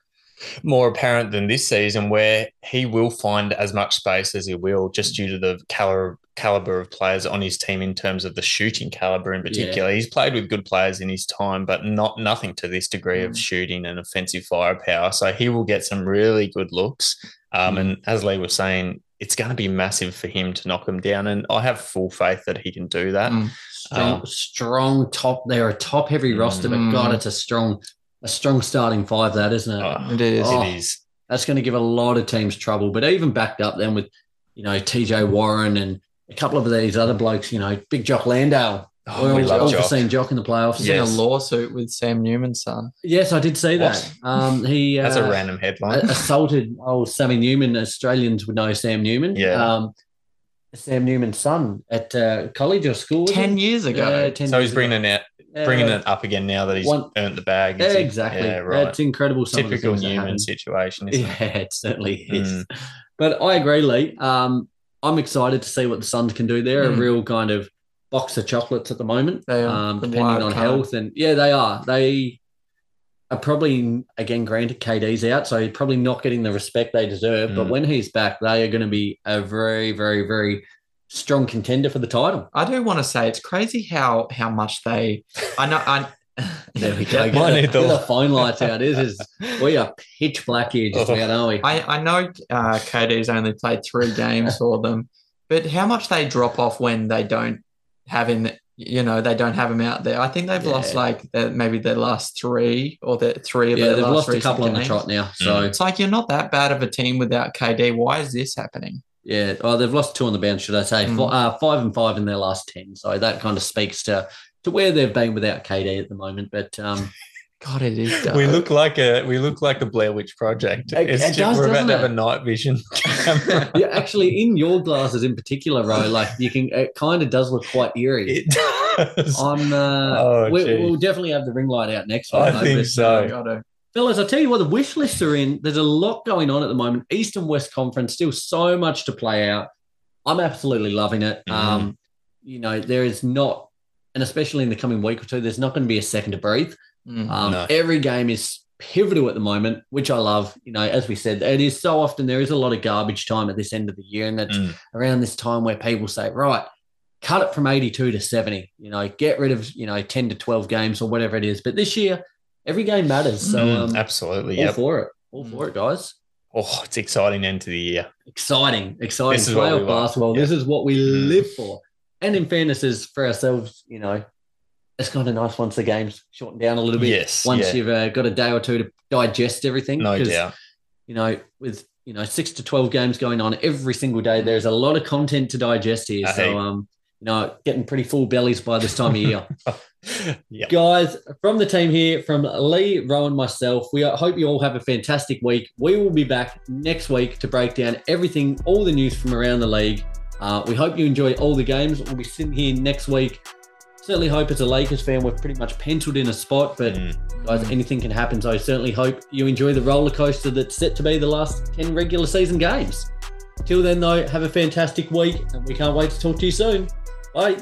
D: more apparent than this season where he will find as much space as he will just due to the caliber, caliber of players on his team in terms of the shooting caliber in particular. He's played with good players in his time, but not nothing to this degree of
C: Mm.
D: shooting and offensive firepower. So he will get some really good looks. Um,
B: Mm.
D: And as Lee was saying, it's going to be massive for him to knock them down. And I have full faith that he can do that.
C: Mm.
B: strong,
D: Um,
B: strong top. They're a top heavy roster, but
C: Mm.
B: God, it's a strong, a strong starting five. That isn't it?
D: Oh,
C: It is.
B: Oh.
D: It is.
B: That's going to give a lot of teams trouble. But even backed up then with, you know, TJ Warren and a couple of these other blokes. You know, Big Jock Landale.
D: Oh, we
B: all,
D: love
B: all
D: Jock.
B: for seeing Jock in the playoffs.
C: He's
D: Yes.
C: in a lawsuit with Sam Newman's son.
B: Yes, I did see that. Um, he
D: That's
B: uh,
D: a random headline.
B: assaulted old Sammy Newman. Australians would know Sam Newman.
D: Yeah.
B: Um, Sam Newman's son at uh, college or school. was it?
C: Ten years ago.
B: Yeah, 10
D: so
B: years
D: he's bringing
B: ago.
D: it out, bringing
B: Uh,
D: it up again now that he's
B: one-
D: earned the bag.
B: Yeah,
D: is
B: exactly.
D: Yeah, right.
B: It's incredible. Some of the
D: Typical
B: things that
D: Newman situation, <laughs> isn't
B: Yeah,
D: it?
B: it certainly is.
D: Mm.
B: But I agree, Lee. Um, I'm excited to see what the Suns can do. They're a
C: Mm.
B: real kind of box of chocolates at the moment,
C: They are.
B: um,
C: The
B: depending on
C: card.
B: health. And yeah, they are. They are probably, again, granted KD's out, so he's probably not getting the respect they deserve. But
D: Mm.
B: when he's back, they are going to be a very, very, very strong contender for the title.
C: I do want to say it's crazy how how much they. I know. I. <laughs>
B: There we go. <laughs>
D: Might
B: Get, the,
D: need the-
B: get the phone lights out. This is we are pitch black here, just
D: Oh.
B: about, aren't we?
C: I, I know uh, KD's only played three games for them, but how much they drop off when they don't have him you know they don't have him out there. I think they've lost like their, maybe their last three or the three of
B: Yeah,
C: their
B: they've
C: last
B: lost a
C: recent
B: couple on the
C: games.
B: trot now. So
C: It's like you're not that bad of a team without KD. Why is this happening?
B: Yeah, oh, they've lost two on the bounce, should I say?
C: Mm.
B: Fi- uh, five and five in their last ten. So that kind of speaks to to where they've been without KD at the moment. But um, <laughs>
C: God, it is. <laughs>
D: We look like a we look like the Blair Witch Project.
B: It-
D: It's
B: it
D: just,
B: does,
D: we're about
B: doesn't
D: to have
B: it?
D: a night vision camera. <laughs>
B: yeah, actually, in your glasses in particular, Ro, like you can, it kind of does look quite eerie.
D: it does.
B: I'm, uh,
D: Oh,
B: we, we'll definitely have the ring light out next
D: I
B: though,
D: think
B: but,
D: so.
B: Fellas, I tell you what, the wish lists are in. There's a lot going on at the moment. East and West Conference, still so much to play out. I'm absolutely loving it.
D: Mhm.
B: Um, you know, there is not, and especially in the coming week or two, there's not going to be a second to breathe.
C: Mm.
B: Um,
D: No.
B: Every game is pivotal at the moment, which I love. You know, as we said, it is so often there is a lot of garbage time at this end of the year, and that's
D: Mm.
B: around this time where people say, right, cut it from 82 to 70. You know, get rid of you know 10 to 12 games or whatever it is. But this year, every game matters. So
D: Mm,
B: um,
D: absolutely.
B: all
D: Yep.
B: for it, all
C: Mm.
B: for it, guys.
D: Oh, it's exciting end to the year.
B: Exciting, exciting
D: This is what we
B: playoff basketball. This is what we
D: Mm.
B: live for. And in fairness, is for ourselves, you know, it's kind of nice once the game's shortened down a little bit.
D: Yes,
B: Once
D: yeah.
B: you've uh, got a day or two to digest everything.
D: No doubt.
B: You know, with you know six to twelve games going on every single day, there's a lot of content to digest here. So
D: heap.
B: um, you know, getting pretty full bellies by this time of year. <laughs>
D: yeah.
B: Guys, from the team here, from Lee, Rowan, myself, we hope you all have a fantastic week. We will be back next week to break down everything, all the news from around the league. Uh, we hope you enjoy all the games. We'll be sitting here next week. Certainly hope as a Lakers fan, we're pretty much penciled in a spot, but
D: Mm.
B: guys, anything can happen. So I certainly hope you enjoy the roller coaster that's set to be the last 10 regular season games. Till then, though, have a fantastic week, and we can't wait to talk to you soon. Bye.